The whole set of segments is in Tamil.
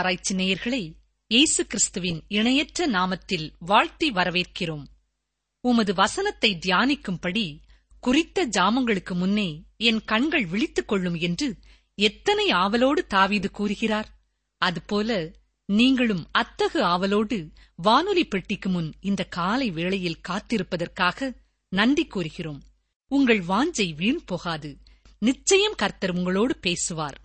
ஆராய்ச்சி நேயர்களை இயேசு கிறிஸ்துவின் இணையற்ற நாமத்தில் வாழ்த்தி வரவேற்கிறோம். உமது வசனத்தை தியானிக்கும்படி குறித்த ஜாமங்களுக்கு முன்னே என் கண்கள் விழித்துக் கொள்ளும் என்று எத்தனை ஆவலோடு தாவீது கூறுகிறார்? அதுபோல நீங்களும் அத்தகு ஆவலோடு வானொலி பெட்டிக்கு முன் இந்த காலை வேளையில் காத்திருப்பதற்காக நன்றி கூறுகிறோம். உங்கள் வாஞ்சை வீண் போகாது. நிச்சயம் கர்த்தர் உங்களோடு பேசுவார்.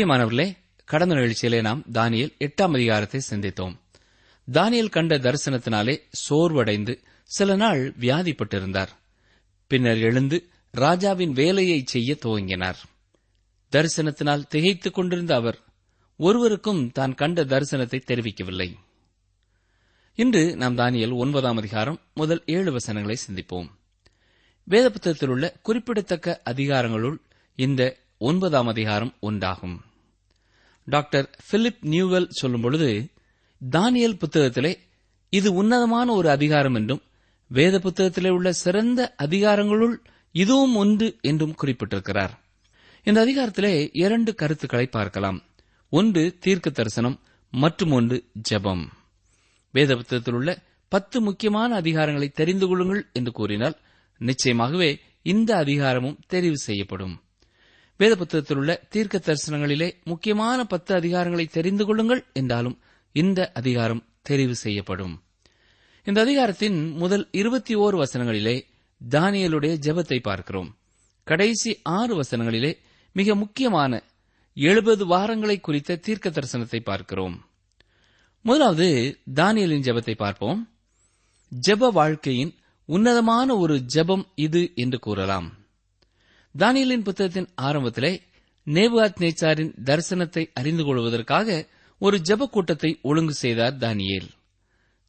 பிரியமானவர்களே கடந்த நிகழ்ச்சியிலே நாம் தானியல் எட்டாம் அதிகாரத்தை சிந்தித்தோம். தானியல் கண்ட தரிசனத்தினாலே சோர்வடைந்து சில நாள் வியாதிப்பட்டிருந்தார். பின்னர் எழுந்து ராஜாவின் வேலையை செய்ய துவங்கினார். தரிசனத்தினால் திகைத்துக் கொண்டிருந்த அவர் ஒருவருக்கும் தான் கண்ட தரிசனத்தை தெரிவிக்கவில்லை. இன்று நாம் தானியல் ஒன்பதாம் அதிகாரம் முதல் ஏழு வசனங்களை சிந்திப்போம். வேத புத்தகத்தில் உள்ள குறிப்பிடத்தக்க அதிகாரங்களுள் இந்த ஒன்பதாம் அதிகாரம் ஒன்றாகும். டாக்டர் பிலிப் நியூவெல் சொல்லும் பொழுது தானியல் புத்தகத்திலே இது உன்னதமான ஒரு அதிகாரம் என்றும் வேத புத்தகத்திலே உள்ள சிறந்த அதிகாரங்களுள் இதுவும் ஒன்று என்றும் குறிப்பிட்டிருக்கிறார். இந்த அதிகாரத்திலே இரண்டு கருத்துக்களை பார்க்கலாம். ஒன்று தீர்க்க தரிசனம் மற்றும் ஒன்று ஜெபம். வேத புத்தகத்தில் உள்ள பத்து முக்கியமான அதிகாரங்களை தெரிந்து கொள்ளுங்கள் என்று கூறினால் நிச்சயமாகவே இந்த அதிகாரமும் தெரிவு செய்யப்படும். வேத புத்தகத்தில் உள்ள தீர்க்க தரிசனங்களிலே முக்கியமான பத்து அதிகாரங்களை தெரிந்து கொள்ளுங்கள் என்றாலும் இந்த அதிகாரம் தெரிவு செய்யப்படும். இந்த அதிகாரத்தின் முதல் இருபத்தி ஓரு வசனங்களிலே தானியலுடைய ஜெபத்தை பார்க்கிறோம். கடைசி ஆறு வசனங்களிலே மிக முக்கியமான எழுபது வாரங்களை குறித்த தீர்க்க தரிசனத்தை பார்க்கிறோம். முதலாவது தானியலின் ஜெபத்தை பார்ப்போம். ஜெப வாழ்க்கையின் உன்னதமான ஒரு ஜெபம் இது என்று கூறலாம். தானியலின் புத்தகத்தின் ஆரம்பத்திலே நேபுகாத் நேச்சாரின் தரிசனத்தை அறிந்து கொள்வதற்காக ஒரு ஜெப கூட்டத்தை ஒழுங்கு செய்தார் தானியேல்.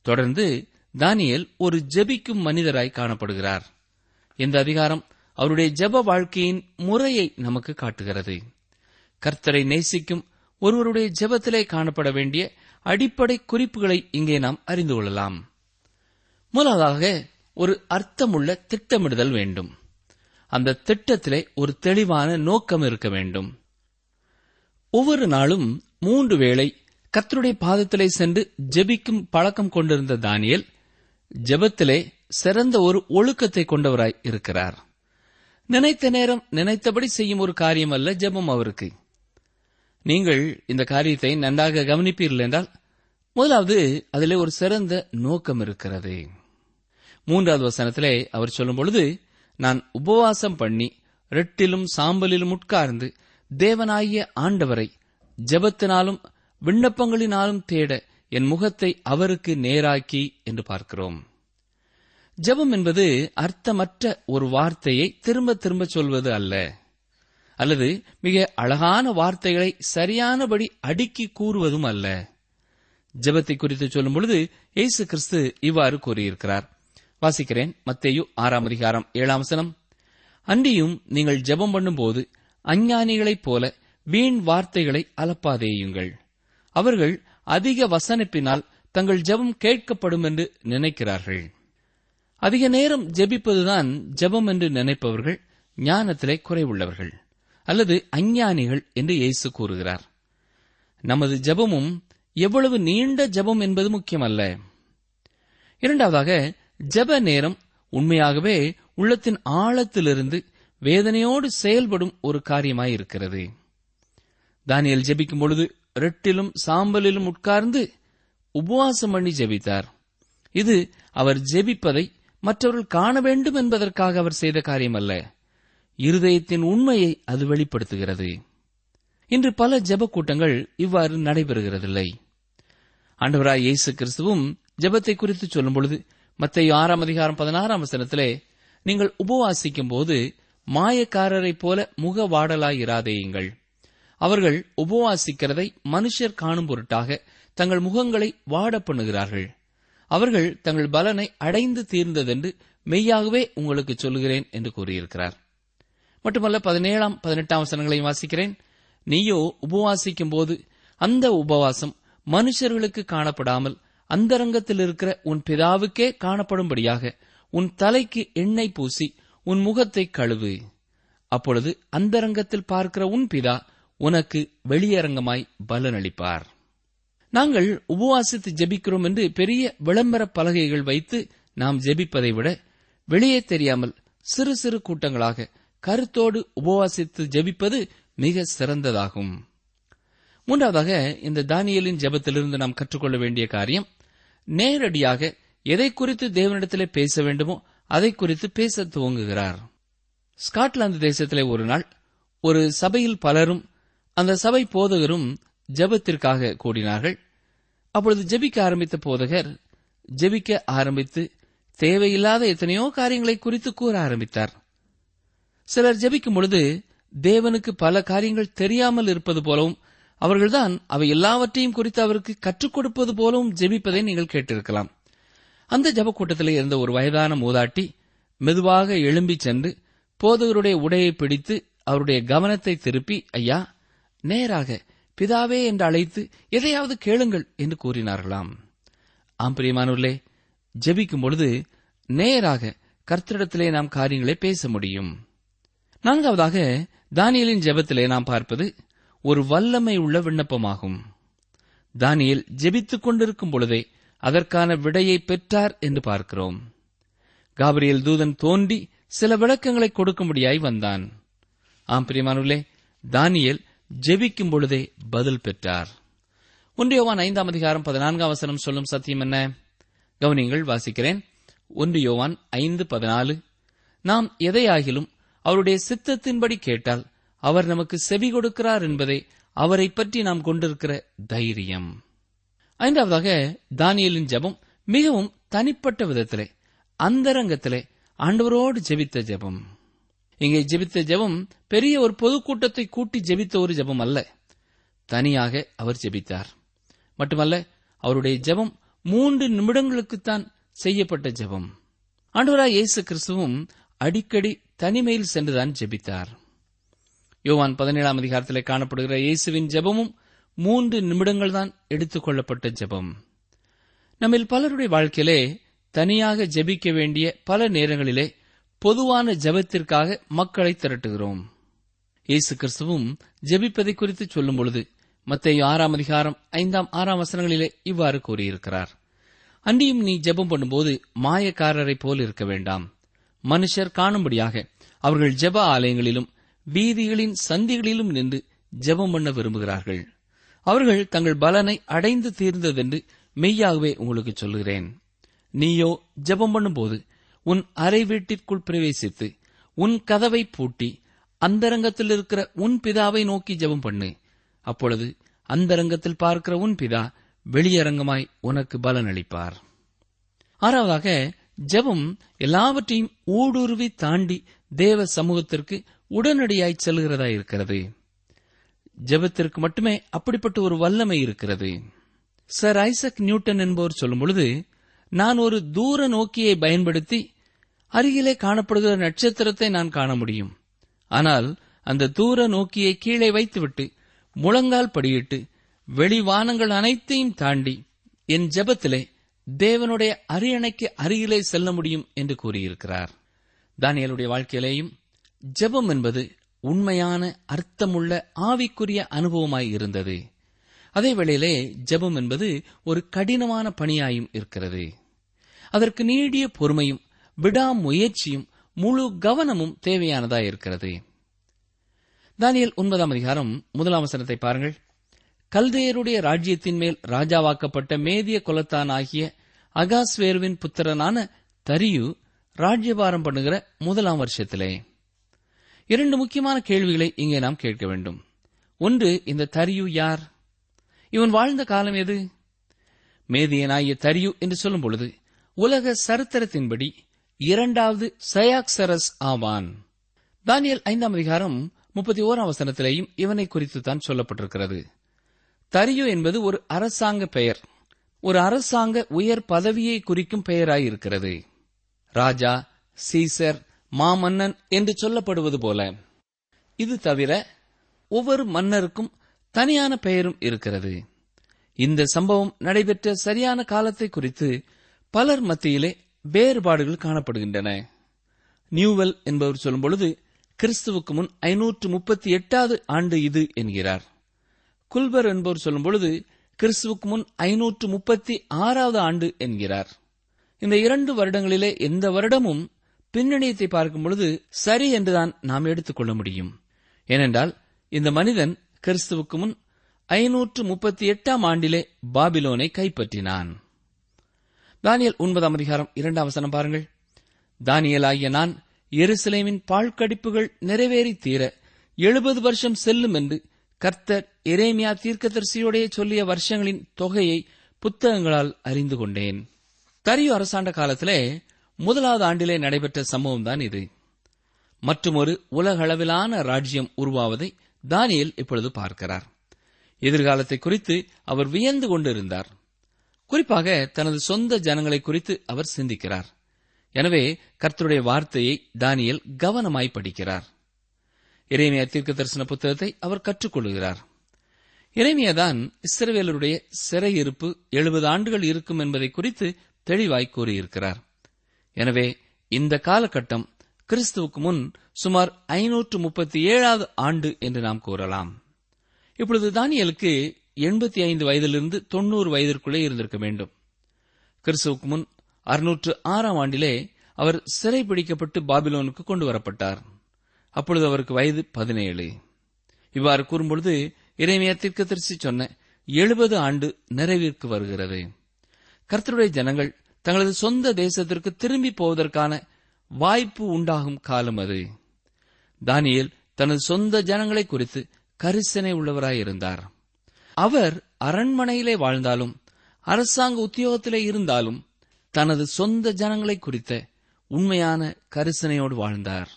தொடர்ந்து தானியேல் ஒரு ஜெபிக்கும் மனிதராய் காணப்படுகிறார். இந்த அதிகாரம் அவருடைய ஜெப வாழ்க்கையின் முறையை நமக்கு காட்டுகிறது. கர்த்தரை நேசிக்கும் ஒருவருடைய ஜெபத்திலே காணப்பட வேண்டிய அடிப்படை குறிப்புகளை இங்கே நாம் அறிந்து கொள்ளலாம். முதலாவதாக ஒரு அர்த்தமுள்ள திட்டமிடுதல் வேண்டும். அந்த திட்டத்திலே ஒரு தெளிவான நோக்கம் இருக்க வேண்டும். ஒவ்வொரு நாளும் மூன்று வேளை கத்தருடைய பாதத்திலே சென்று ஜெபிக்கும் பழக்கம் கொண்டிருந்த தானியல் ஜெபத்திலே சிறந்த ஒரு ஒழுக்கத்தை கொண்டவராய் இருக்கிறார். நினைத்த நேரம் நினைத்தபடி செய்யும் ஒரு காரியம் அல்ல ஜெபம் அவருக்கு. நீங்கள் இந்த காரியத்தை நன்றாக கவனிப்பீர்கள் என்றால் முதலாவது அதிலே ஒரு சிறந்த நோக்கம் இருக்கிறது. மூன்றாவது வசனத்திலே அவர் சொல்லும் பொழுது நான் உபவாசம் பண்ணி ரெட்டிலும் சாம்பலிலும் உட்கார்ந்து தேவனாகிய ஆண்டவரை ஜெபத்தினாலும் விண்ணப்பங்களினாலும் தேட என் முகத்தை அவருக்கு நேராக்கி என்று பார்க்கிறோம். ஜெபம் என்பது அர்த்தமற்ற ஒரு வார்த்தையை திரும்ப திரும்ப சொல்வது அல்ல. அல்லது மிக அழகான வார்த்தைகளை சரியானபடி அடுக்கி கூறுவதும் அல்ல. ஜெபத்தை குறித்து சொல்லும் பொழுது இயேசு கிறிஸ்து இவ்வாறு கூறியிருக்கிறார். வாசிக்கிறேன். மத்தேயு ஆறாம் அதிகாரம் ஏழாம் வசனம். அன்றியும் நீங்கள் ஜெபம் பண்ணும்போது அஞ்ஞானிகளைப் போல வீண் வார்த்தைகளை அலப்பாதேயுங்கள். அவர்கள் அதிக வசனிப்பினால் தங்கள் ஜெபம் கேட்கப்படும் என்று நினைக்கிறார்கள். அதிக நேரம் ஜெபிப்பதுதான் ஜெபம் என்று நினைப்பவர்கள் ஞானத்திலே குறைவுள்ளவர்கள் அல்லது அஞ்ஞானிகள் என்று இயேசு கூறுகிறார். நமது ஜெபமும் எவ்வளவு நீண்ட ஜெபம் என்பது முக்கியமல்ல. இரண்டாவதாக ஜெப நேரம் உண்மையாகவே உள்ளத்தின் ஆழத்திலிருந்து வேதனையோடு செயல்படும் ஒரு காரியமாயிருக்கிறது. தானியல் ஜெபிக்கும் பொழுது ரெட்டிலும் சாம்பலிலும் உட்கார்ந்து உபவாசம் பண்ணி ஜெபித்தார். இது அவர் ஜெபிப்பதை மற்றவர்கள் காண வேண்டும் என்பதற்காக அவர் செய்த காரியம் அல்ல இருதயத்தின் உண்மையை அது வெளிப்படுத்துகிறது. இன்று பல ஜெப கூட்டங்கள் இவ்வாறு நடைபெறுகிறதில்லை. ஆண்டவராய் இயேசு கிறிஸ்துவும் ஜெபத்தை குறித்து சொல்லும் பொழுது மத்திய ஆறாம் அதிகாரம் பதினாறாம் வசனத்திலே நீங்கள் உபவாசிக்கும் போது மாயக்காரரைப் போல முக வாடலாயிராதேயுங்கள் அவர்கள் உபவாசிக்கிறதை மனுஷர் காணும் பொருட்டாக தங்கள் முகங்களை வாட பண்ணுகிறார்கள். அவர்கள் தங்கள் பலனை அடைந்து தீர்ந்ததென்று மெய்யாகவே உங்களுக்கு சொல்லுகிறேன் என்று கூறியிருக்கிறார். மட்டுமல்ல பதினேழாம் பதினெட்டாம் வசனங்களையும் வாசிக்கிறேன். நீயோ உபவாசிக்கும் போது அந்த உபவாசம் மனுஷர்களுக்கு காணப்படாமல் அந்தரங்கத்தில் இருக்கிற உன் பிதாவுக்கே காணப்படும்படியாக உன் தலைக்கு எண்ணெய் பூசி உன் முகத்தை கழுவு. அப்பொழுது அந்தரங்கத்தில் பார்க்கிற உன் பிதா உனக்கு வெளியரங்கமாய் பலனளிப்பார். நாங்கள் உபவாசித்து ஜெபிக்கிறோம் என்று பெரிய விளம்பர பலகைகள் வைத்து நாம் ஜெபிப்பதை விட வெளியே தெரியாமல் சிறு சிறு கூட்டங்களாக கருத்தோடு உபவாசித்து ஜெபிப்பது மிக சிறந்ததாகும். மூன்றாவதாக இந்த தானியலின் ஜெபத்திலிருந்து நாம் கற்றுக்கொள்ள வேண்டிய காரியம் நேரடியாக எதை குறித்து தேவனிடத்திலே பேச வேண்டுமோ அதை குறித்து பேச துவங்குகிறார். ஸ்காட்லாந்து தேசத்திலே ஒரு நாள் ஒரு சபையில் பலரும் அந்த சபை போதகரும் ஜெபத்திற்காக கூடினார்கள். அப்பொழுது ஜெபிக்க ஆரம்பித்த போதகர் ஜெபிக்க ஆரம்பித்து தேவையில்லாத எத்தனையோ காரியங்களை குறித்து கூற ஆரம்பித்தார். சிலர் ஜெபிக்கும் பொழுது தேவனுக்கு பல காரியங்கள் தெரியாமல் இருப்பது போலவும் அவர்கள்தான் அவை எல்லாவற்றையும் குறித்து அவருக்கு கற்றுக் கொடுப்பது போலவும் ஜெபிப்பதை நீங்கள் கேட்டிருக்கலாம். அந்த ஜப கூட்டத்திலே இருந்த ஒரு வயதான மூதாட்டி மெதுவாக எழும்பிச் சென்று போதகருடைய உடையை பிடித்து அவருடைய கவனத்தை திருப்பி ஐயா நேராக பிதாவே என்று அழைத்து எதையாவது கேளுங்கள் என்று கூறினார்களாம். ஆம் பிரியமானவர்களே ஜெபிக்கும் பொழுது நேராக கர்த்தரிடத்திலே நாம் காரியங்களை பேச முடியும். நான்காவதாக தானியலின் ஜெபத்திலே நாம் பார்ப்பது ஒரு வல்லமை உள்ள விண்ணப்பமாகும். தானியல் ஜெபித்துக் கொண்டிருக்கும் பொழுதே அதற்கான விடையை பெற்றார் என்று பார்க்கிறோம். காபிரியல் தூதன் தோன்றி சில விளக்கங்களை கொடுக்கும்படியாய் வந்தான். ஆம் பிரியமானுலே தானியல் ஜெபிக்கும் பொழுதே பதில் பெற்றார். ஒன்றியோவான் ஐந்தாம் அதிகாரம் பதினான்காம் வசனம் சொல்லும் சத்தியம் என்ன? கவனியங்கள் வாசிக்கிறேன். ஒன்று யோவான் ஐந்து பதினாலு. நாம் எதையாகிலும் அவருடைய சித்தத்தின்படி கேட்டால் அவர் நமக்கு செவி கொடுக்கிறார் என்பதை அவரை பற்றி நாம் கொண்டிருக்கிற தைரியம். ஐந்தாவதாக தானியலின் ஜெபம் மிகவும் தனிப்பட்ட விதத்திலே அந்தரங்கத்திலே ஆண்டவரோடு ஜெபித்த ஜெபம். இங்கே ஜெபித்த ஜெபம் பெரிய ஒரு பொதுக்கூட்டத்தை கூட்டி ஜெபித்த ஒரு ஜெபம் அல்ல. தனியாக அவர் ஜெபித்தார். மட்டுமல்ல அவருடைய ஜெபம் மூன்று நிமிடங்களுக்குத்தான் செய்யப்பட்ட ஜெபம். ஆண்டவராய் இயேசு கிறிஸ்துவும் அடிக்கடி தனிமையில் சென்றுதான் ஜெபித்தார். யோவான் பதினேழாம் அதிகாரத்திலே காணப்படுகிற இயேசுவின் ஜெபமும் மூன்று நிமிடங்கள் தான் எடுத்துக்கொள்ளப்பட்ட ஜெபம். நம்மில் பலருடைய வாழ்க்கையிலே தனியாக ஜெபிக்க வேண்டிய பல நேரங்களிலே பொதுவான ஜெபத்திற்காக மக்களை திரட்டுகிறோம். இயேசு கிறிஸ்துவும் ஜெபிப்பதை குறித்து சொல்லும் பொழுது மத்திய ஆறாம் அதிகாரம் ஐந்தாம் ஆறாம் வசனங்களிலே இவ்வாறு கூறியிருக்கிறார். அன்றியும் நீ ஜெபம் பண்ணும்போது மாயக்காரரைப் போல் இருக்க வேண்டாம். மனுஷர் காணும்படியாக அவர்கள் ஜெப ஆலயங்களிலும் வீதிகளின் சந்திகளிலும் நின்று ஜெபம் பண்ண விரும்புகிறார்கள். அவர்கள் தங்கள் பலனை அடைந்து தீர்ந்ததென்று மெய்யாகவே உங்களுக்கு சொல்கிறேன் நீயோ ஜெபம் பண்ணும்போது உன் அறை வீட்டிற்குள் பிரவேசித்து உன் கதவை பூட்டி அந்தரங்கத்தில் இருக்கிற உன் பிதாவை நோக்கி ஜெபம் பண்ணு. அப்பொழுது அந்தரங்கத்தில் பார்க்கிற உன் பிதா வெளியரங்கமாய் உனக்கு பலன் அளிப்பார் ஆறாவதாக ஜெபம் எல்லாவற்றையும் ஊடுருவி தாண்டி தேவ சமூகத்திற்கு உடனடியாய் செல்கிறதா இருக்கிறது? ஜெபத்திற்கு மட்டுமே அப்படிப்பட்ட ஒரு வல்லமை இருக்கிறது. சர் ஐசக் நியூட்டன் என்பவர் சொல்லும் பொழுது நான் ஒரு தூர நோக்கியை பயன்படுத்தி அருகிலே காணப்படுகிற நட்சத்திரத்தை நான் காண முடியும். ஆனால் அந்த தூர நோக்கியை கீழே வைத்துவிட்டு முழங்கால் படியிட்டு வெளிவானங்கள் அனைத்தையும் தாண்டி என் ஜெபத்திலே தேவனுடைய அரியணைக்கு அருகிலே செல்ல முடியும் என்று கூறியிருக்கிறார். தானியலுடைய வாழ்க்கையிலேயும் ஜெபம் என்பது உண்மையான அர்த்தமுள்ள ஆவிக்குரிய அனுபவமாய் இருந்தது. அதே வேளையிலே ஜெபம் என்பது ஒரு கடினமான பணியாயும் இருக்கிறது. அதற்கு நீடிய பொறுமையும் விடாமுயற்சியும் முழு கவனமும் தேவையானதாய் இருக்கிறது. தானியல் ஒன்பதாம் அதிகாரம் முதலாம் வசனத்தை பாருங்கள். கல்தேயருடைய ராஜ்யத்தின் மேல் ராஜாவாக்கப்பட்ட மேதிய குலத்தான் ஆகிய அகாஸ்வேருவின் புத்திரனான தரியு ராஜ்யபாரம் பண்ணுகிற முதலாம் வருஷத்திலே. இரண்டு முக்கியமான கேள்விகளை இங்கே நாம் கேட்க வேண்டும். ஒன்று இந்த தரியு யார்? இவன் வாழ்ந்த காலம் எது? மேதியனாகிய தரியு என்று சொல்லும் பொழுது உலக சரித்திரத்தின்படி இரண்டாவது சயாக்சரஸ் ஆவான். தானியல் ஐந்தாம் அதிகாரம் முப்பத்தி ஓராம் வசனத்திலேயும் இவனை குறித்து தான் சொல்லப்பட்டிருக்கிறது. தரியு என்பது ஒரு அரசாங்க பெயர். ஒரு அரசாங்க உயர் பதவியை குறிக்கும் பெயராயிருக்கிறது. ராஜா சீசர் மாமன்னன் என்று சொல்லப்படுவது போல. இது தவிர ஒவ்வொரு மன்னருக்கும் தனியான பெயரும் இருக்கிறது. இந்த சம்பவம் நடைபெற்ற சரியான காலத்தை குறித்து பலர் மத்தியிலே வேறுபாடுகள் காணப்படுகின்றன. நியூவெல் என்பவர் சொல்லும்பொழுது கிறிஸ்துவுக்கு முன் ஐநூற்று முப்பத்தி எட்டாவது ஆண்டு இது என்கிறார். குல்பர் என்பவர் சொல்லும் பொழுது கிறிஸ்துவுக்கு முன் ஐநூற்று முப்பத்தி ஆறாவது ஆண்டு என்கிறார். இந்த இரண்டு வருடங்களிலே எந்த வருடமும் பின்னணியத்தை பார்க்கும் பொழுது சரி என்றுதான் நாம் எடுத்துக்கொள்ள முடியும். ஏனென்றால் இந்த மனிதன் கிறிஸ்துவுக்கு முன் ஐநூற்று முப்பத்தி எட்டாம் ஆண்டிலே பாபிலோனை கைப்பற்றினான். தானியல் ஒன்பதாம் அதிகாரம் இரண்டாம் வசனம் பாருங்கள். தானியல் ஆகிய நான் எருசலேமின் பாழ்கடிப்புகள் நிறைவேறி தீர எழுபது வருஷம் செல்லும் என்று கர்த்தர் எரேமியா தீர்க்கதரிசியோடைய சொல்லிய வருஷங்களின் தொகையை புத்தகங்களால் அறிந்து கொண்டேன். தரியு அரசாண்ட காலத்திலே முதலாவது ஆண்டிலே நடைபெற்ற சம்பவம் தான் இது. மற்றுமொரு உலகளவிலான ராஜ்யம் உருவாவதை தானியல் இப்பொழுது பார்க்கிறார். எதிர்காலத்தை குறித்து அவர் வியந்து கொண்டிருந்தார். குறிப்பாக தனது சொந்த ஜனங்களை குறித்து அவர் சிந்திக்கிறார். எனவே கர்த்தருடைய வார்த்தையை தானியல் கவனமாய் படிக்கிறார். இறைமையா தீர்க்க தரிசன புத்தகத்தை அவர் கற்றுக்கொள்கிறார். இறைமையாதான் இஸ்ரவேலருடைய சிறையிருப்பு எழுபது ஆண்டுகள் இருக்கும் என்பதை குறித்து தெளிவாய் கூறியிருக்கிறார். எனவே இந்த காலகட்டம் கிறிஸ்துவுக்கு முன் சுமார் ஐநூற்று முப்பத்தி ஏழாவது ஆண்டு என்று நாம் கூறலாம். இப்பொழுது தானியலுக்கு எண்பத்தி ஐந்து வயதிலிருந்து தொன்னூறு வயதிற்குள்ளே இருந்திருக்க வேண்டும். கிறிஸ்துவுக்கு முன் அறுநூற்று ஆறாம் ஆண்டிலே அவர் சிறைபிடிக்கப்பட்டு பாபிலோனுக்கு கொண்டு வரப்பட்டார். அப்பொழுது அவருக்கு வயது பதினேழு. இவ்வாறு கூறும்பொழுது இறைமையத்திற்கு திருச்சி சொன்ன எழுபது ஆண்டு நிறைவிற்கு வருகிறது. கர்த்தருடைய ஜனங்கள் தங்களது சொந்த தேசத்திற்கு திரும்பி போவதற்கான வாய்ப்பு உண்டாகும் காலம் அது. தானியல் தனது சொந்த ஜனங்களை குறித்து கரிசனை உள்ளவராயிருந்தார். அவர் அரண்மனையிலே வாழ்ந்தாலும் அரசாங்க உத்தியோகத்திலே இருந்தாலும் தனது சொந்த ஜனங்களை குறித்த உண்மையான கரிசனையோடு வாழ்ந்தார்.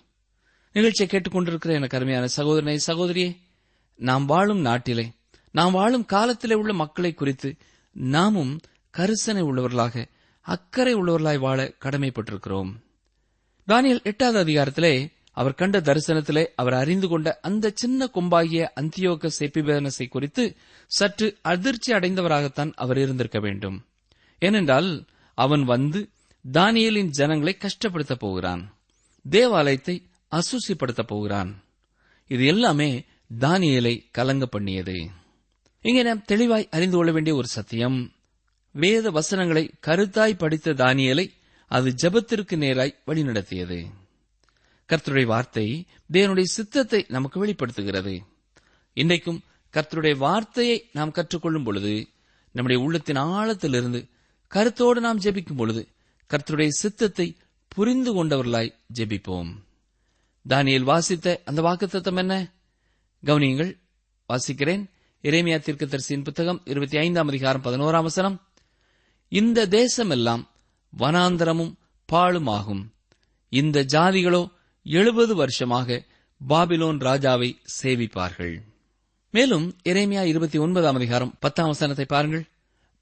நிகழ்ச்சியை கேட்டுக்கொண்டிருக்கிற எனக்கு அருமையான சகோதரனை சகோதரியே நாம் வாழும் நாட்டிலே நாம் வாழும் காலத்திலே உள்ள மக்களை குறித்து நாமும் கரிசனை உள்ளவர்களாக அக்கறை உள்ளவர்களாய் வாழ கடமைப்பட்டிருக்கிறோம். தானியல் எட்டாவது அதிகாரத்திலே அவர் கண்ட தரிசனத்திலே அவர் அறிந்து கொண்ட அந்த சின்ன கொம்பாகிய அந்தியோக செப்பிபேனஸை குறித்து சற்று அதிர்ச்சி அடைந்தவராகத்தான் அவர் இருந்திருக்க வேண்டும். ஏனென்றால் அவன் வந்து தானியலின் ஜனங்களை கஷ்டப்படுத்தப் போகிறான். தேவாலயத்தை அசுசிப்படுத்தப் போகிறான். இது எல்லாமே தானியலை கலங்க பண்ணியது. இங்கே நாம் தெளிவாய் அறிந்து கொள்ள வேண்டிய ஒரு சத்தியம். வேத வசனங்களை கருத்தாய் படித்த தானியலை அது ஜெபத்திற்கு நேராய் வழிநடத்தியது. கர்த்தருடைய வார்த்தை தேவனுடைய சித்தத்தை நமக்கு வெளிப்படுத்துகிறது. இன்றைக்கும் கர்த்தருடைய வார்த்தையை நாம் கற்றுக்கொள்ளும் பொழுது நம்முடைய உள்ளத்தின் ஆழத்திலிருந்து கருத்தோடு நாம் ஜெபிக்கும் பொழுது கர்த்தருடைய சித்தத்தை புரிந்து கொண்டவர்களாய் ஜெபிப்போம். தானியல் வாசித்த அந்த வாக்குத்தத்தம் என்ன? கவனியங்கள் வாசிக்கிறேன். இறைமையா தீர்க்கதரிசியின் புத்தகம் இருபத்தி ஐந்தாம் அதிகாரம் பதினோராம் வசனம். இந்த தேசமெல்லாம் வனாந்தரமும் பாழுமாகும். இந்த ஜாதிகளோ எழுபது வருஷமாக பாபிலோன் ராஜாவை சேவிப்பார்கள். மேலும் இறைமையா இருபத்தி ஒன்பதாம் அதிகாரம் பத்தாம் வசனத்தை பாருங்கள்.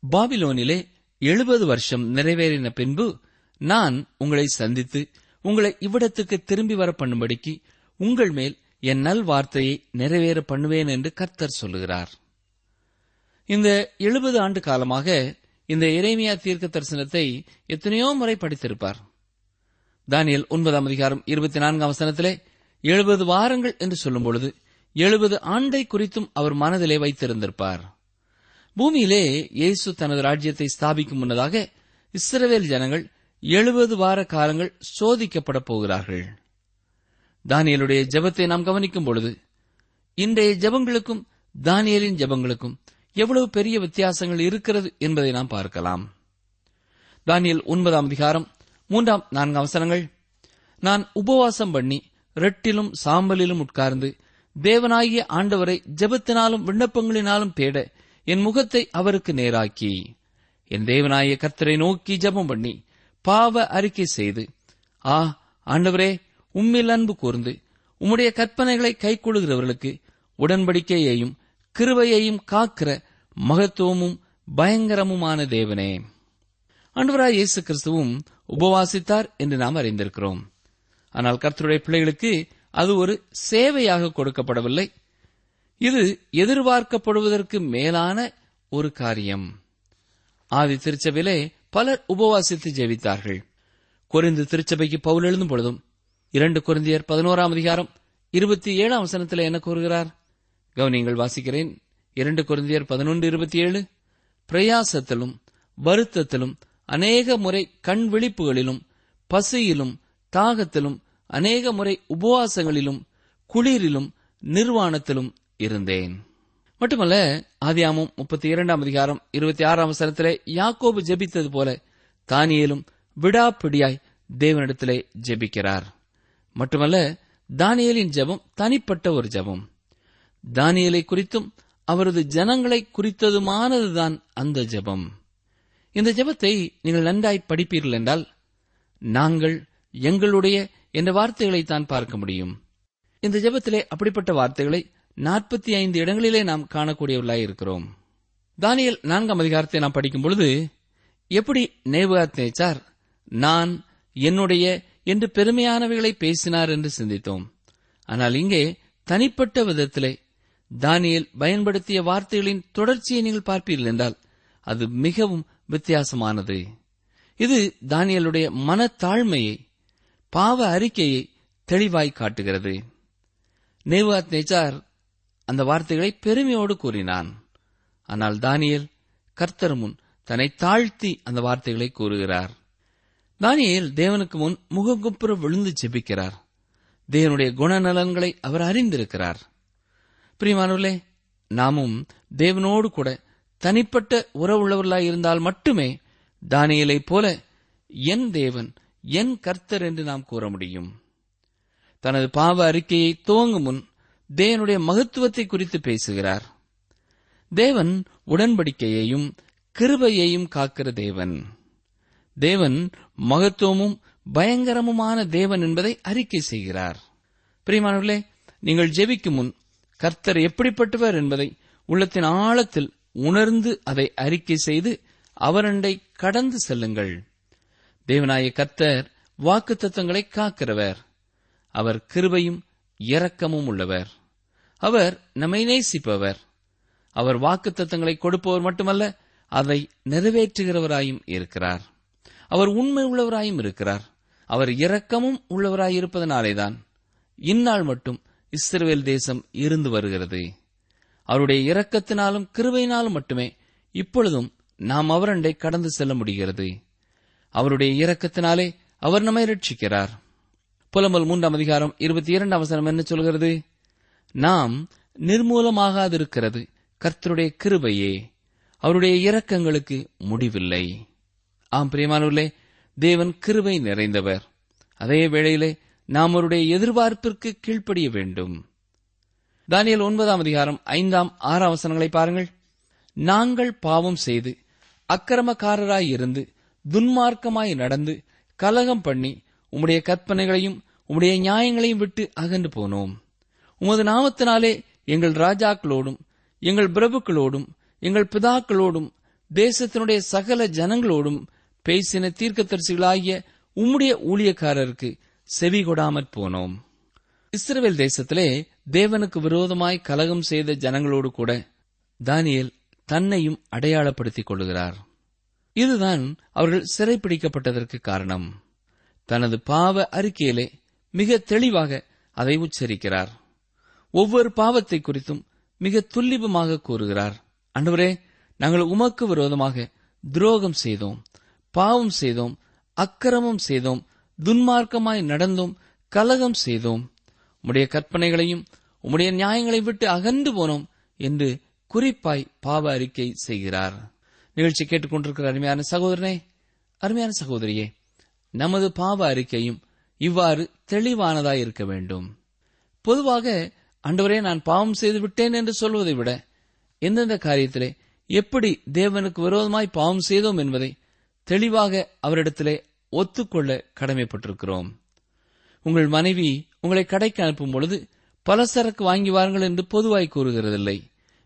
பாபிலோனிலே எழுபது வருஷம் நிறைவேறின பின்பு நான் உங்களை சந்தித்து உங்களை இவ்விடத்துக்கு திரும்பி வர பண்ணும்படிக்கு உங்கள் மேல் என் நல் வார்த்தையை நிறைவேற பண்ணுவேன் என்று கர்த்தர் சொல்லுகிறார். இந்த எழுபது ஆண்டு காலமாக இந்த இறைமையா தீர்க்க தரிசனத்தை எத்தனையோ முறை படித்திருப்பார். தானியல் ஒன்பதாம் அதிகாரம் இருபத்தி நான்காம் வசனத்திலே எழுபது வாரங்கள் என்று சொல்லும்பொழுது எழுபது ஆண்டை குறித்தும் அவர் மனதிலே வைத்திருந்திருப்பார். பூமியிலே இயேசு தனது ராஜ்யத்தை ஸ்தாபிக்கும் முன்னதாக இஸ்ரவேல் ஜனங்கள் எழுபது வார காலங்கள் சோதிக்கப்பட போகிறார்கள். தானியலுடைய ஜெபத்தை நாம் கவனிக்கும் பொழுது இன்றைய ஜெபங்களுக்கும் தானியலின் ஜெபங்களுக்கும் எவ்வளவு பெரிய வித்தியாசங்கள் இருக்கிறது என்பதை நாம் பார்க்கலாம். தானியல் ஒன்பதாம் அதிகாரம் மூன்றாம் நான்கு அவசரங்கள் நான் உபவாசம் பண்ணி ரெட்டிலும் சாம்பலிலும் உட்கார்ந்து தேவனாகிய ஆண்டவரை ஜெபத்தினாலும் விண்ணப்பங்களினாலும் தேட என் முகத்தை அவருக்கு நேராக்கி. என் தேவனாய கர்த்தரை நோக்கி ஜெபம் பண்ணி பாவ அறிக்கை செய்து ஆ ஆண்டவரே உம்மில் அன்பு கூர்ந்து உம்முடைய கற்பனைகளை கைக்கொள்கிறவர்களுக்கு உடன்படிக்கையையும் கிருபையையும் காக்கிற மகத்துவமும் பயங்கரமுமான தேவனே. அன்பராய் இயேசு கிறிஸ்துவும் உபவாசித்தார் என்று நாம் அறிந்திருக்கிறோம். ஆனால் கர்த்தருடைய பிள்ளைகளுக்கு அது ஒரு சேவையாக கொடுக்கப்படவில்லை. இது எதிர்பார்க்கப்படுவதற்கு மேலான ஒரு காரியம். ஆதி திருச்சபையிலே பலர் உபவாசித்து ஜெபித்தார்கள். குறைந்து திருச்சபைக்கு பவுல் எழுதும் பொழுதும் இரண்டு கொரிந்தியர் பதினோராம் அதிகாரம் இருபத்தி ஏழாம் வசனத்தில் என்ன கூறுகிறார்? கவனியங்கள் வாசிக்கிறேன். இரண்டு குருந்தியர் பதினொன்று இருபத்தி ஏழு. பிரயாசத்திலும் வருத்தத்திலும் அநேக முறை கண் விழிப்புகளிலும் பசியிலும் தாகத்திலும் அநேக முறை உபவாசங்களிலும் குளிரிலும் நிர்வாணத்திலும் இருந்தேன். மட்டுமல்ல ஆதியாமும் முப்பத்தி இரண்டாம் அதிகாரம் இருபத்தி ஆறாம் வசனத்திலே யாக்கோபு ஜெபித்தது போல தானியேலும் விடாப்பிடியாய் தேவனிடத்திலே ஜெபிக்கிறார். மட்டுமல்ல தானியலின் ஜெபம் தனிப்பட்ட ஒரு ஜெபம். தானியலை குறித்தும் அவரது ஜனங்களை குறித்ததுமானதுதான் அந்த ஜெபம். இந்த ஜெபத்தை நீங்கள் நன்றாய் படிப்பீர்கள் என்றால் நாங்கள் எங்களுடைய என்ற வார்த்தைகளை தான் பார்க்க முடியும். இந்த ஜெபத்திலே அப்படிப்பட்ட வார்த்தைகளை நாற்பத்தி ஐந்து இடங்களிலே நாம் காணக்கூடியவர்களாய் இருக்கிறோம். தானியல் நான்காம் அதிகாரத்தை நாம் படிக்கும் பொழுது எப்படி நேபுகாத்நேச்சார் நான் என்னுடைய என்று பெருமையானவைகளை பேசினார் என்று சிந்தித்தோம். ஆனால் இங்கே தனிப்பட்ட விதத்திலே தானியல் பயன்படுத்திய வார்த்தைகளின் தொடர்ச்சியை நீங்கள் பார்ப்பீர்கள் என்றால் அது மிகவும் வித்தியாசமானது. இது தானியலுடைய மனத்தாழ்மையை பாவ அறிக்கையை தெளிவாய் காட்டுகிறது. நேவாத் நேச்சார் அந்த வார்த்தைகளை பெருமையோடு கூறினான். ஆனால் தானியல் கர்த்தர் முன் தன்னை தாழ்த்தி அந்த வார்த்தைகளை கூறுகிறார். தானியல் தேவனுக்கு முன் முகங்குப்புற விழுந்து ஜெபிக்கிறார். தேவனுடைய குணநலன்களை அவர் அறிந்திருக்கிறார். பிரியமானவர்களே நாமும் தேவனோடு கூட தனிப்பட்ட உறவுள்ளவர்களாய் இருந்தால் மட்டுமே தானியலைப் போல என் தேவன் என் கர்த்தர் என்று நாம் கூற முடியும். தனது பாவ அறிக்கையை துவங்கும் முன் தேவனுடைய மகத்துவத்தை குறித்து பேசுகிறார். தேவன் உடன்படிக்கையையும் கிருபையையும் காக்கிற தேவன். தேவன் மகத்துவமும் பயங்கரமுமான தேவன் என்பதை அறிக்கை செய்கிறார். பிரியமானவர்களே நீங்கள் ஜெபிக்கும் முன் கர்த்தர் எப்படிப்பட்டவர் என்பதை உள்ளத்தின் ஆழத்தில் உணர்ந்து அதை அறிக்கை செய்து அவரண்டை கடந்து செல்லுங்கள். தேவனாய கர்த்தர் வாக்கு தத்துவங்களை காக்கிறவர். அவர் கிருபையும் இரக்கமும் உள்ளவர். அவர் நம்மை நேசிப்பவர். அவர் வாக்கு தத்தங்களை கொடுப்பவர் மட்டுமல்ல அதை நிறைவேற்றுகிறவராயும் இருக்கிறார். அவர் உண்மை உள்ளவராயும் இருக்கிறார். அவர் இரக்கமும் உள்ளவராயிருப்பதனாலேதான். இந்நாள் மட்டும் இஸ்ரவேல் தேசம் இருந்து வருகிறது. அவருடைய இரக்கத்தினாலும் கிருபையினாலும் மட்டுமே இப்பொழுதும் நாம் அவரண்டை கடந்து செல்ல முடிகிறது. அவருடைய இரக்கத்தினாலே அவர் நம்மை ரட்சிக்கிறார். புலம்பல் மூன்றாம் அதிகாரம் இருபத்தி இரண்டு அவசரம் என்ன சொல்கிறது? நாம் நிர்மூலமாகாதிருக்கிறது கர்த்தருடைய கிருபையே. அவருடைய இரக்கங்களுக்கு முடிவில்லை. ஆம் பிரியமானவர்களே தேவன் கிருபை நிறைந்தவர். அதே வேளையிலே நாம் அவருடைய எதிர்பார்ப்பிற்கு கீழ்ப்படிய வேண்டும். தானியல் ஒன்பதாம் அதிகாரம் ஐந்தாம் ஆறாம் வசனங்களை பாருங்கள். நாங்கள் பாவம் செய்து அக்கிரமக்காரராய் இருந்து துன்மார்க்கமாய் நடந்து கலகம் பண்ணி உம்முடைய கற்பனைகளையும் உம்முடைய நியாயங்களையும் விட்டு அகன்று போனோம். உமது நாமத்தினாலே எங்கள் ராஜாக்களோடும் எங்கள் பிரபுக்களோடும் எங்கள் பிதாக்களோடும் தேசத்தினுடைய சகல ஜனங்களோடும் பேசின தீர்க்கதரிசிகளாகிய உம்முடைய ஊழியக்காரருக்கு செவி கொடாமற் போனோம். இஸ்ரேல் தேசத்திலே தேவனுக்கு விரோதமாய் கலகம் செய்த ஜனங்களோடு கூட தானியல் தன்னையும் அடையாளப்படுத்திக் கொள்கிறார் இதுதான் அவர்கள் சிறைப்பிடிக்கப்பட்டதற்கு காரணம். தனது பாவ அறிக்கையிலே மிக தெளிவாக அதை உச்சரிக்கிறார். ஒவ்வொரு பாவத்தை குறித்தும் மிக துல்லிபமாக கூறுகிறார். அன்றுவரே நாங்கள் உமக்கு விரோதமாக துரோகம் செய்தோம் பாவம் செய்தோம் அக்கிரமம் செய்தோம் துன்மார்க்கமாய் நடந்தோம் கலகம் செய்தோம். உம்முடைய கற்பனைகளையும் உம்முடைய நியாயங்களை விட்டு அகன்று போனோம் என்று குறிப்பாய் பாவ அறிக்கை செய்கிறார். நிகழ்ச்சி கேட்டுக்கொண்டிருக்கிற அருமையான சகோதரனே அருமையான சகோதரியே நமது பாவ அறிக்கையும் இவ்வாறு தெளிவானதாய் இருக்க வேண்டும். பொதுவாக அன்றுவரே நான் பாவம் செய்து விட்டேன் என்று சொல்வதை விட எந்தெந்த காரியத்திலே எப்படி தேவனுக்கு விரோதமாய் பாவம் செய்தோம் என்பதை தெளிவாக அவரிடத்திலே ஒத்துக்கொள்ள கடமைப்பட்டிருக்கிறோம். உங்கள் மனைவி உங்களை கடைக்கு அனுப்பும் பொழுது பல சரக்கு வாங்கி வாருங்கள் என்று பொதுவாய் கூறுகிறதில்லை.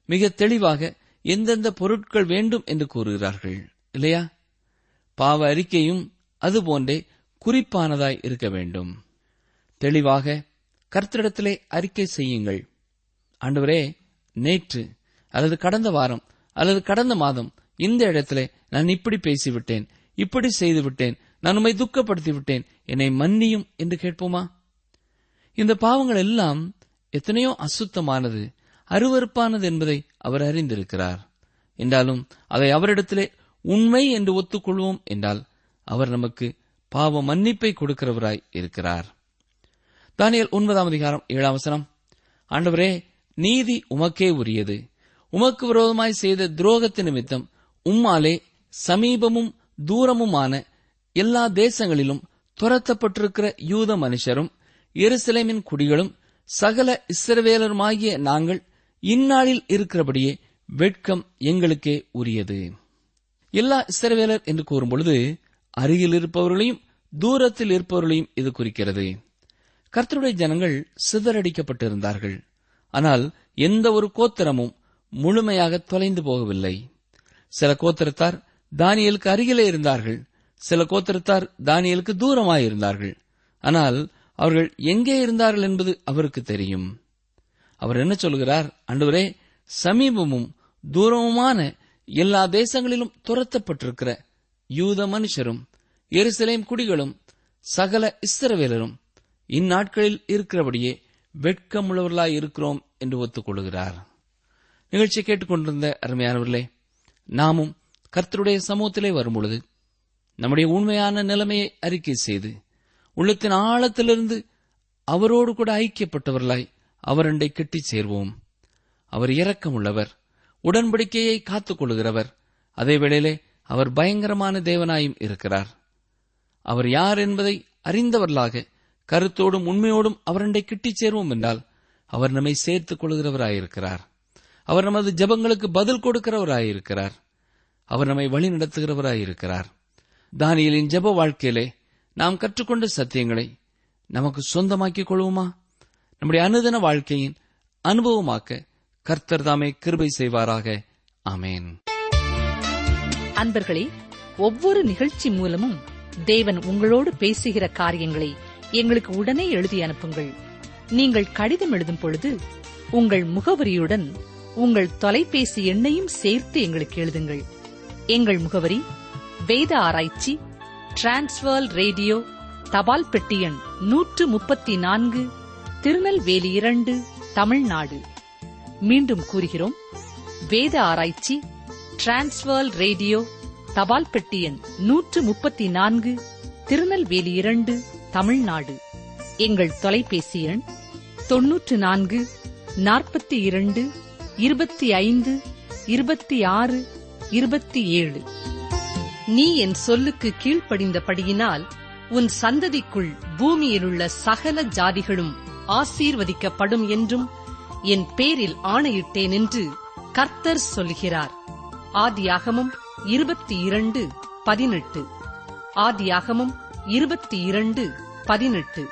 மிக தெளிவாக எந்தெந்த பொருட்கள் வேண்டும் என்று கூறுகிறார்கள் இல்லையா? பாவ அறிக்கையும் அதுபோன்றே குறிப்பானதாய் இருக்க வேண்டும். தெளிவாக கர்த்தரிடத்திலே அறிக்கை செய்யுங்கள். ஆண்டவரே நேற்று அல்லது கடந்த வாரம் அல்லது கடந்த மாதம் இந்த இடத்திலே நான் இப்படி பேசிவிட்டேன் இப்படி செய்துவிட்டேன் நான் உம்மை துக்கப்படுத்தி விட்டேன் என்னை மன்னியும் என்று கேட்போமா? இந்த பாவங்கள் எல்லாம் எத்தனையோ அசுத்தமானது அருவருப்பானது என்பதை அவர் அறிந்திருக்கிறார். என்றாலும் அதை அவரிடத்திலே உண்மை என்று ஒத்துக்கொள்வோம் என்றால் அவர் நமக்கு பாவ மன்னிப்பை கொடுக்கிறவராய் இருக்கிறார். தானியல் ஒன்பதாம் அதிகாரம் ஏழாம் வசனம். ஆண்டவரே நீதி உமக்கே உரியது. உமக்கு விரோதமாய் செய்த துரோகத்து நிமித்தம் உம்மாலே சமீபமும் தூரமுமான எல்லா தேசங்களிலும் துரத்தப்பட்டிருக்கிற யூத மனுஷரும் எருசலேமின் குடிகளும் சகல இஸ்ரவேலருமாகிய நாங்கள் இந்நாளில் இருக்கிறபடியே வெட்கம் எங்களுக்கே உரியது. எல்லா இஸ்ரவேலர் என்று கூறும்பொழுது அருகில் இருப்பவர்களையும் தூரத்தில் இருப்பவர்களையும் இது குறிக்கிறது. கர்த்தருடைய ஜனங்கள் சிதறடிக்கப்பட்டிருந்தார்கள். ஆனால் எந்த ஒரு கோத்திரமும் முழுமையாக தொலைந்து போகவில்லை. சில கோத்திரத்தார் தானியலுக்கு அருகிலே இருந்தார்கள். சில கோத்திரத்தார் தானியலுக்கு தூரமாயிருந்தார்கள். ஆனால் அவர்கள் எங்கே இருந்தார்கள் என்பது அவருக்கு தெரியும். அவர் என்ன சொல்கிறார்? அன்றுவரே சமீபமும் தூரமுமான எல்லா தேசங்களிலும் துரத்தப்பட்டிருக்கிற யூத மனுஷரும் எருசலேம் குடிகளும் சகல இஸ்ரவேலரும் இந்நாட்களில் இருக்கிறபடியே வெட்கமுள்ளவர்களாய் இருக்கிறோம் என்று ஒத்துக்கொள்கிறார். நிகழ்ச்சி கேட்டுக்கொண்டிருந்த அருமையானவர்களே நாமும் கர்த்தருடைய சமூகத்திலே வரும்பொழுது நம்முடைய உண்மையான நிலைமையை அறிக்கை செய்து உள்ளத்தின் ஆழத்திலிருந்து அவரோடு கூட ஐக்கியப்பட்டவர்களாய் அவரண்டை கெட்டிச் சேர்வோம். அவர் இரக்கமுள்ளவர் உடன்படிக்கையை காத்துக் கொள்கிறவர் அதே வேளையிலே அவர் பயங்கரமான தேவனாயும் இருக்கிறார். அவர் யார் என்பதை அறிந்தவர்களாக கருத்தோடும் உண்மையோடும் அவரண்டை கிட்டிச் சேர்வோம் என்றால் அவர் நம்மை சேர்த்துக் கொள்கிறவராயிருக்கிறார் அவர் நமது ஜபங்களுக்கு பதில் கொடுக்கிறவராயிருக்கிறார். அவர் நம்மை வழி நடத்துகிறவராயிருக்கிறார் தானியலின் ஜப வாழ்க்கையிலே நாம் கற்றுக்கொண்ட சத்தியங்களை நமக்கு சொந்தமாக்கிக் கொள்வோமா? நம்முடைய அனுதின வாழ்க்கையின் அனுபவமாக்க கர்த்தர் தாமே கிருபை செய்வாராக. அமேன் அன்பர்களே ஒவ்வொரு நிகழ்ச்சி மூலமும் தேவன் உங்களோடு பேசுகிற காரியங்களை எங்களுக்கு உடனே எழுதி அனுப்புங்கள். நீங்கள் கடிதம் எழுதும் பொழுது உங்கள் முகவரியுடன் உங்கள் தொலைபேசி எண்ணையும் சேர்த்து எங்களுக்கு எழுதுங்கள். எங்கள் முகவரி வேத ஆராய்ச்சி டிரான்ஸ்வர் ரேடியோ தபால் பெட்டி எண் நூற்று முப்பத்தி நான்கு திருநெல்வேலி இரண்டு தமிழ்நாடு. மீண்டும் கூறுகிறோம் வேத ஆராய்ச்சி டிரான்ஸ்வர் ரேடியோ தபால் பெட்டி எண் நூற்று முப்பத்தி நான்கு திருநெல்வேலி இரண்டு தமிழ்நாடு. எங்கள் தொலைபேசி எண் தொன்னூற்று நான்கு நாற்பத்தி இரண்டு இருபத்தி ஐந்து இருபத்தி ஆறு இருபத்தி ஏழு. நீ என் சொல்லுக்கு கீழ்ப்படிந்தபடியினால் உன் சந்ததிக்குள் பூமியிலுள்ள சகல ஜாதிகளும் ஆசீர்வதிக்கப்படும் என்றும் என் பேரில் ஆணையிட்டேன் என்று கர்த்தர் சொல்கிறார். ஆதியாகமும் இருபத்தி இரண்டு பதினெட்டு. ஆதியாகமும் இருபத்தி இரண்டு பதினெட்டு.